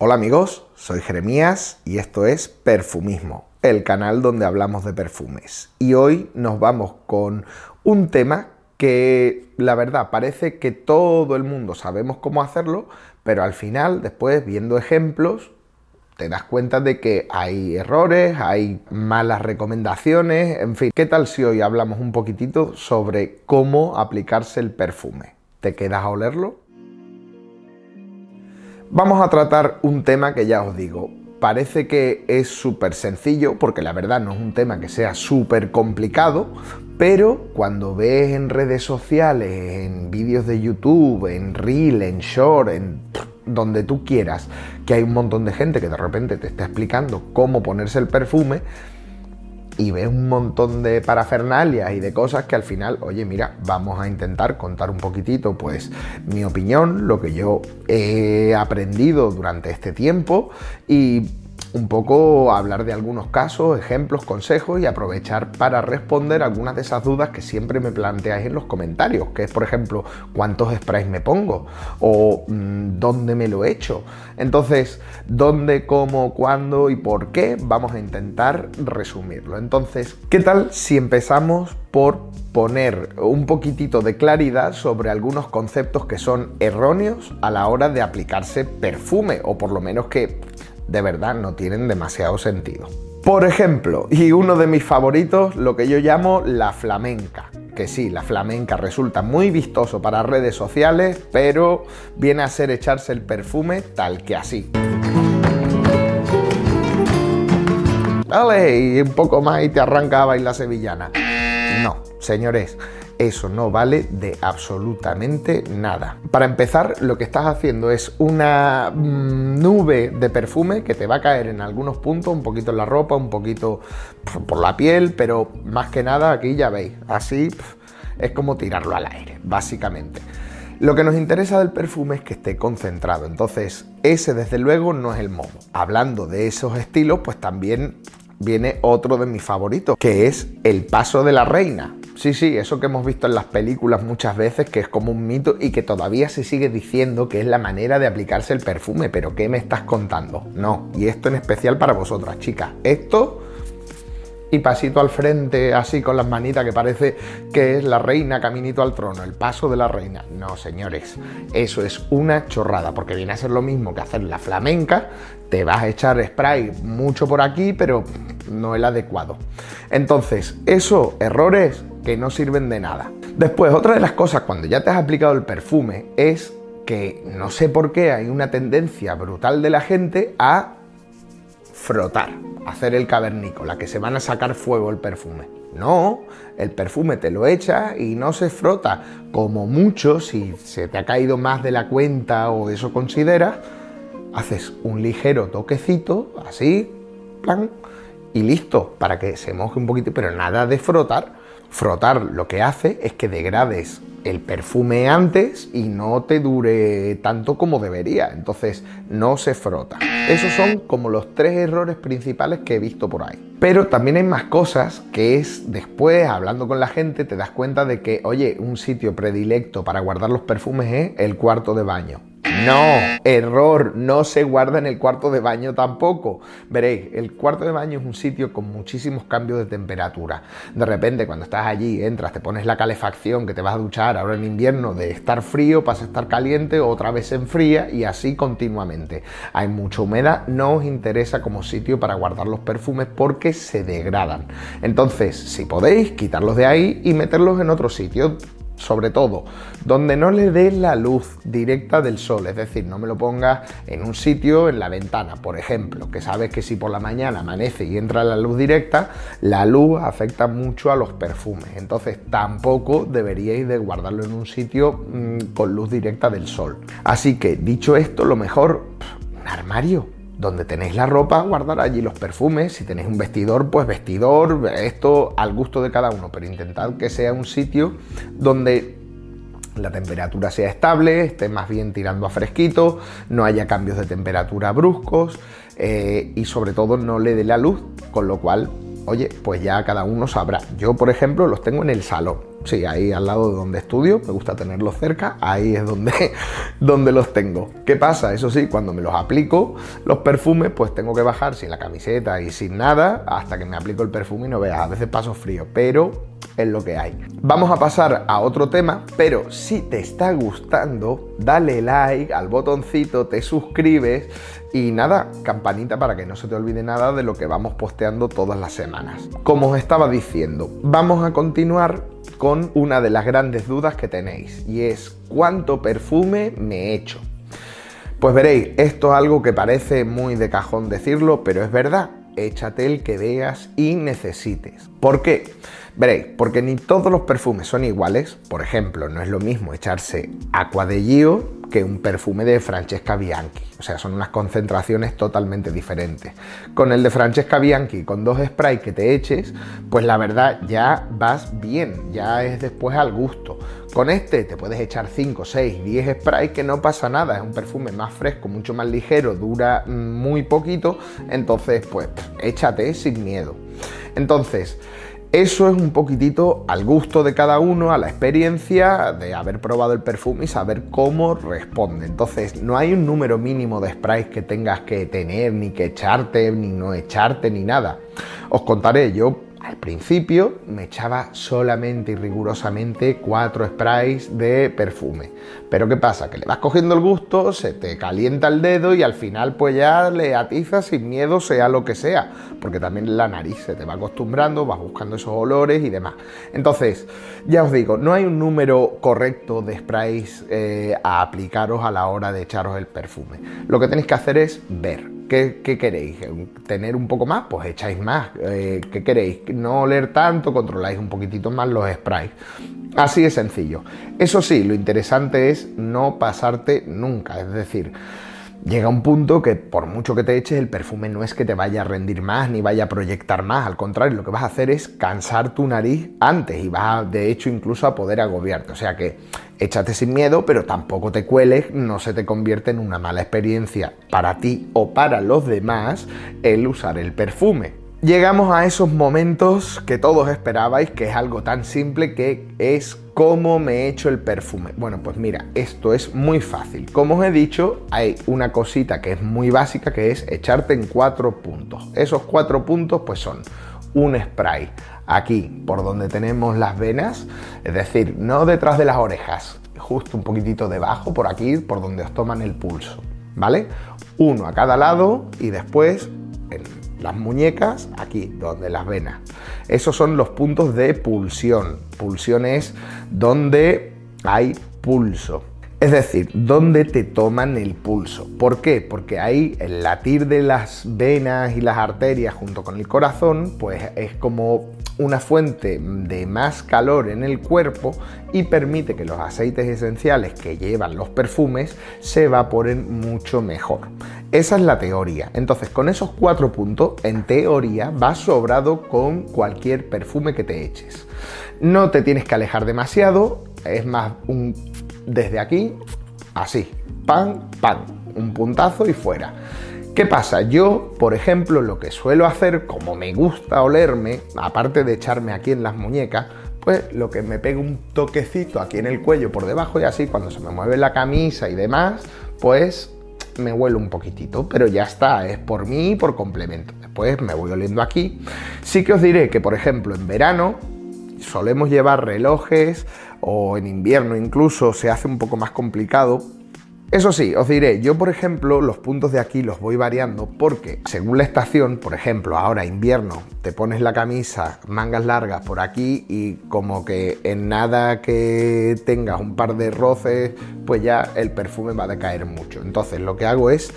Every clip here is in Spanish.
Hola amigos, soy Jeremías y esto es Perfumismo, el canal donde hablamos de perfumes. Y hoy nos vamos con un tema que la verdad parece que todo el mundo sabemos cómo hacerlo, pero al final, después viendo ejemplos, te das cuenta de que hay errores, hay malas recomendaciones, en fin. ¿Qué tal si hoy hablamos un poquitito sobre cómo aplicarse el perfume? ¿Te quedas a olerlo? Vamos a tratar un tema que ya os digo, parece que es súper sencillo, porque la verdad no es un tema que sea súper complicado, pero cuando ves en redes sociales, en vídeos de YouTube, en Reel, en Short, en donde tú quieras, que hay un montón de gente que de repente te está explicando cómo ponerse el perfume, y ves un montón de parafernalias y de cosas que al final, oye, mira, vamos a intentar contar un poquitito, pues, mi opinión, lo que yo he aprendido durante este tiempo y un poco hablar de algunos casos, ejemplos, consejos y aprovechar para responder algunas de esas dudas que siempre me planteáis en los comentarios, que es por ejemplo cuántos sprays me pongo o mm, dónde me lo he hecho. Entonces, dónde, cómo, cuándo y por qué vamos a intentar resumirlo. Entonces, ¿qué tal si empezamos por poner un poquitito de claridad sobre algunos conceptos que son erróneos a la hora de aplicarse perfume o por lo menos que de verdad no tienen demasiado sentido. Por ejemplo, y uno de mis favoritos, lo que yo llamo la flamenca. Que sí, la flamenca resulta muy vistoso para redes sociales, pero viene a ser echarse el perfume tal que así. Dale, y un poco más y te arranca a bailar sevillana. No, señores, eso no vale de absolutamente nada. Para empezar, lo que estás haciendo es una mm, nube de perfume que te va a caer en algunos puntos, un poquito en la ropa, un poquito por la piel, pero más que nada aquí ya veis, así es como tirarlo al aire, básicamente. Lo que nos interesa del perfume es que esté concentrado, entonces ese desde luego no es el modo. Hablando de esos estilos, pues también viene otro de mis favoritos, que es el paso de la reina. Sí, sí, eso que hemos visto en las películas muchas veces, que es como un mito y que todavía se sigue diciendo que es la manera de aplicarse el perfume, pero ¿qué me estás contando? No, y esto en especial para vosotras, chicas. Esto y pasito al frente, así con las manitas, que parece que es la reina caminito al trono, el paso de la reina. No, señores, eso es una chorrada, porque viene a ser lo mismo que hacer la flamenca, te vas a echar spray mucho por aquí, pero no el adecuado. Entonces, esos errores que no sirven de nada. Después, otra de las cosas cuando ya te has aplicado el perfume es que no sé por qué hay una tendencia brutal de la gente a frotar, hacer el cavernícola, que se van a sacar fuego el perfume. No, el perfume te lo echa y no se frota. Como mucho, si se te ha caído más de la cuenta o eso consideras, haces un ligero toquecito, así, plan, y listo, para que se moje un poquito, pero nada de frotar. Frotar lo que hace es que degrades el perfume antes y no te dure tanto como debería. Entonces no se frota. Esos son como los tres errores principales que he visto por ahí. Pero también hay más cosas que es después, hablando con la gente, te das cuenta de que, oye, un sitio predilecto para guardar los perfumes es el cuarto de baño. No, error, no se guarda en el cuarto de baño tampoco. Veréis, el cuarto de baño es un sitio con muchísimos cambios de temperatura. De repente, cuando estás allí, entras, te pones la calefacción que te vas a duchar ahora en invierno de estar frío, pasa a estar caliente, otra vez se enfría y así continuamente. Hay mucha humedad, no os interesa como sitio para guardar los perfumes porque se degradan. Entonces, si podéis, quitarlos de ahí y meterlos en otro sitio sobre todo, donde no le dé la luz directa del sol, es decir, no me lo pongas en un sitio, en la ventana, por ejemplo, que sabes que si por la mañana amanece y entra la luz directa, la luz afecta mucho a los perfumes, entonces tampoco deberíais de guardarlo en un sitio mm, con luz directa del sol. Así que, dicho esto, lo mejor, un armario donde tenéis la ropa, guardar allí los perfumes. Si tenéis un vestidor, pues vestidor. Esto al gusto de cada uno, pero intentad que sea un sitio donde la temperatura sea estable, esté más bien tirando a fresquito, no haya cambios de temperatura bruscos eh, y sobre todo no le dé la luz, con lo cual, oye, pues ya cada uno sabrá. Yo, por ejemplo, los tengo en el salón sí, ahí al lado de donde estudio, me gusta tenerlos cerca, ahí es donde, donde los tengo. ¿Qué pasa? Eso sí, cuando me los aplico, los perfumes, pues tengo que bajar sin la camiseta y sin nada hasta que me aplico el perfume y no veas, a veces paso frío, pero es lo que hay. Vamos a pasar a otro tema, pero si te está gustando, dale like al botoncito, te suscribes y nada, campanita para que no se te olvide nada de lo que vamos posteando todas las semanas. Como os estaba diciendo, vamos a continuar con una de las grandes dudas que tenéis y es ¿cuánto perfume me he hecho? Pues veréis, esto es algo que parece muy de cajón decirlo, pero es verdad. Échate el que veas y necesites. ¿Por qué? Veréis, porque ni todos los perfumes son iguales. Por ejemplo, no es lo mismo echarse Aqua de Gio que un perfume de Francesca Bianchi. O sea, son unas concentraciones totalmente diferentes. Con el de Francesca Bianchi, con dos sprays que te eches, pues la verdad ya vas bien, ya es después al gusto. Con este te puedes echar 5, 6, 10 sprays que no pasa nada, es un perfume más fresco, mucho más ligero, dura muy poquito, entonces pues échate sin miedo. Entonces, eso es un poquitito al gusto de cada uno, a la experiencia de haber probado el perfume y saber cómo responde. Entonces, no hay un número mínimo de sprays que tengas que tener, ni que echarte, ni no echarte, ni nada. Os contaré, yo al principio me echaba solamente y rigurosamente cuatro sprays de perfume. Pero ¿qué pasa? Que le vas cogiendo el gusto, se te calienta el dedo y al final pues ya le atizas sin miedo sea lo que sea. Porque también la nariz se te va acostumbrando, vas buscando esos olores y demás. Entonces, ya os digo, no hay un número correcto de sprays eh, a aplicaros a la hora de echaros el perfume. Lo que tenéis que hacer es ver ¿Qué, queréis? ¿Tener un poco más? Pues echáis más. Eh, ¿Qué queréis? No oler tanto, controláis un poquitito más los sprays. Así de sencillo. Eso sí, lo interesante es no pasarte nunca. Es decir, llega un punto que por mucho que te eches, el perfume no es que te vaya a rendir más ni vaya a proyectar más. Al contrario, lo que vas a hacer es cansar tu nariz antes y vas de hecho incluso a poder agobiarte. O sea que échate sin miedo, pero tampoco te cueles, no se te convierte en una mala experiencia para ti o para los demás el usar el perfume. Llegamos a esos momentos que todos esperabais, que es algo tan simple que es cómo me he hecho el perfume. Bueno, pues mira, esto es muy fácil. Como os he dicho, hay una cosita que es muy básica, que es echarte en cuatro puntos. Esos cuatro puntos pues son un spray aquí, por donde tenemos las venas, es decir, no detrás de las orejas, justo un poquitito debajo, por aquí, por donde os toman el pulso, ¿vale? Uno a cada lado y después en las muñecas aquí, donde las venas. Esos son los puntos de pulsión. Pulsión es donde hay pulso. Es decir, donde te toman el pulso. ¿Por qué? Porque ahí el latir de las venas y las arterias junto con el corazón, pues es como una fuente de más calor en el cuerpo y permite que los aceites esenciales que llevan los perfumes se evaporen mucho mejor. Esa es la teoría. Entonces, con esos cuatro puntos, en teoría, vas sobrado con cualquier perfume que te eches. No te tienes que alejar demasiado, es más un desde aquí, así, pan, pan, un puntazo y fuera. ¿Qué pasa? Yo, por ejemplo, lo que suelo hacer, como me gusta olerme, aparte de echarme aquí en las muñecas, pues lo que me pego un toquecito aquí en el cuello por debajo y así cuando se me mueve la camisa y demás, pues me huelo un poquitito, pero ya está, es por mí y por complemento. Después me voy oliendo aquí. Sí que os diré que, por ejemplo, en verano solemos llevar relojes o en invierno incluso se hace un poco más complicado eso sí, os diré, yo por ejemplo los puntos de aquí los voy variando porque según la estación, por ejemplo ahora invierno, te pones la camisa mangas largas por aquí y como que en nada que tengas un par de roces, pues ya el perfume va a decaer mucho. Entonces lo que hago es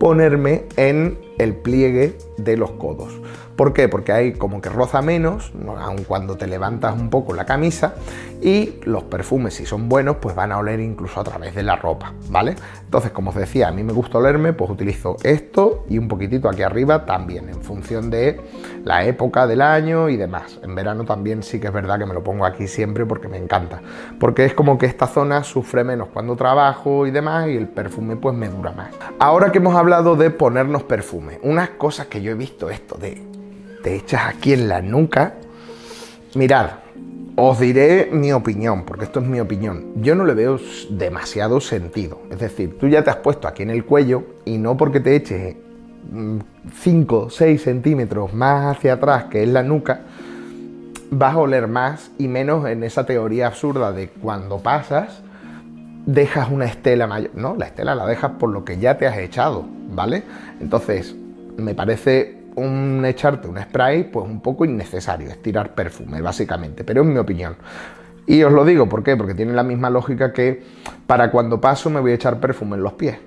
ponerme en el pliegue de los codos. ¿Por qué? Porque hay como que roza menos, aun cuando te levantas un poco la camisa, y los perfumes, si son buenos, pues van a oler incluso a través de la ropa, ¿vale? Entonces, como os decía, a mí me gusta olerme, pues utilizo esto y un poquitito aquí arriba también, en función de la época del año y demás. En verano también sí que es verdad que me lo pongo aquí siempre porque me encanta, porque es como que esta zona sufre menos cuando trabajo y demás, y el perfume pues me dura más. Ahora que hemos hablado de ponernos perfume, unas cosas que yo he visto esto de te echas aquí en la nuca. Mirad, os diré mi opinión, porque esto es mi opinión. Yo no le veo demasiado sentido. Es decir, tú ya te has puesto aquí en el cuello y no porque te eches 5, 6 centímetros más hacia atrás, que es la nuca, vas a oler más y menos en esa teoría absurda de cuando pasas, dejas una estela mayor. No, la estela la dejas por lo que ya te has echado, ¿vale? Entonces, me parece un echarte un spray, pues un poco innecesario, es tirar perfume, básicamente, pero es mi opinión. Y os lo digo, ¿por qué? Porque tiene la misma lógica que para cuando paso me voy a echar perfume en los pies.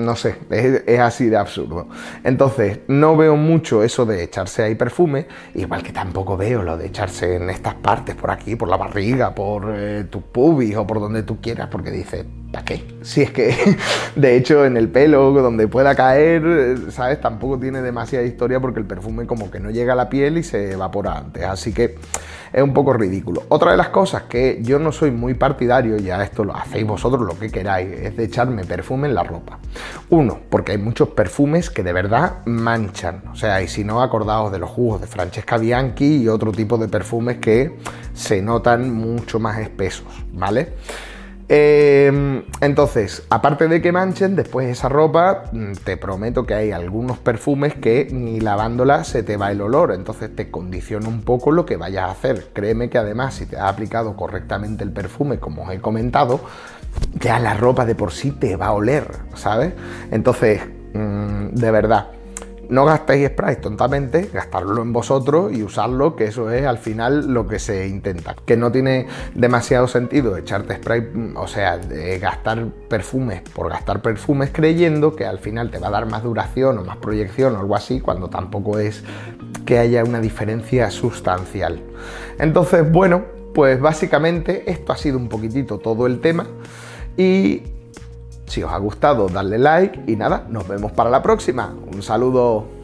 No sé, es, así de absurdo. Entonces, no veo mucho eso de echarse ahí perfume, igual que tampoco veo lo de echarse en estas partes, por aquí, por la barriga, por eh, tu pubis o por donde tú quieras, porque dice, ¿para qué? Si es que, de hecho, en el pelo, donde pueda caer, eh, ¿sabes? Tampoco tiene demasiada historia porque el perfume como que no llega a la piel y se evapora antes. Así que es un poco ridículo. Otra de las cosas que yo no soy muy partidario, ya esto lo hacéis vosotros lo que queráis, es de echarme perfume en la ropa. Uno, porque hay muchos perfumes que de verdad manchan. O sea, y si no, acordaos de los jugos de Francesca Bianchi y otro tipo de perfumes que se notan mucho más espesos, ¿vale? Em, entonces, aparte de que manchen, después esa ropa, mm, te prometo que hay algunos perfumes que ni lavándola se te va el olor, entonces te condiciona un poco lo que vayas a hacer. Créeme que además, si te has aplicado correctamente el perfume, como os he comentado, ya la ropa de por sí te va a oler, ¿sabes? Entonces, mm, de verdad no gastéis spray tontamente, gastarlo en vosotros y usarlo, que eso es al final lo que se intenta. Que no tiene demasiado sentido echarte spray, o sea, gastar perfumes por gastar perfumes creyendo que al final te va a dar más duración o más proyección o algo así, cuando tampoco es que haya una diferencia sustancial. Entonces, bueno, pues básicamente esto ha sido un poquitito todo el tema y si os ha gustado, darle like y nada, nos vemos para la próxima. Un saludo.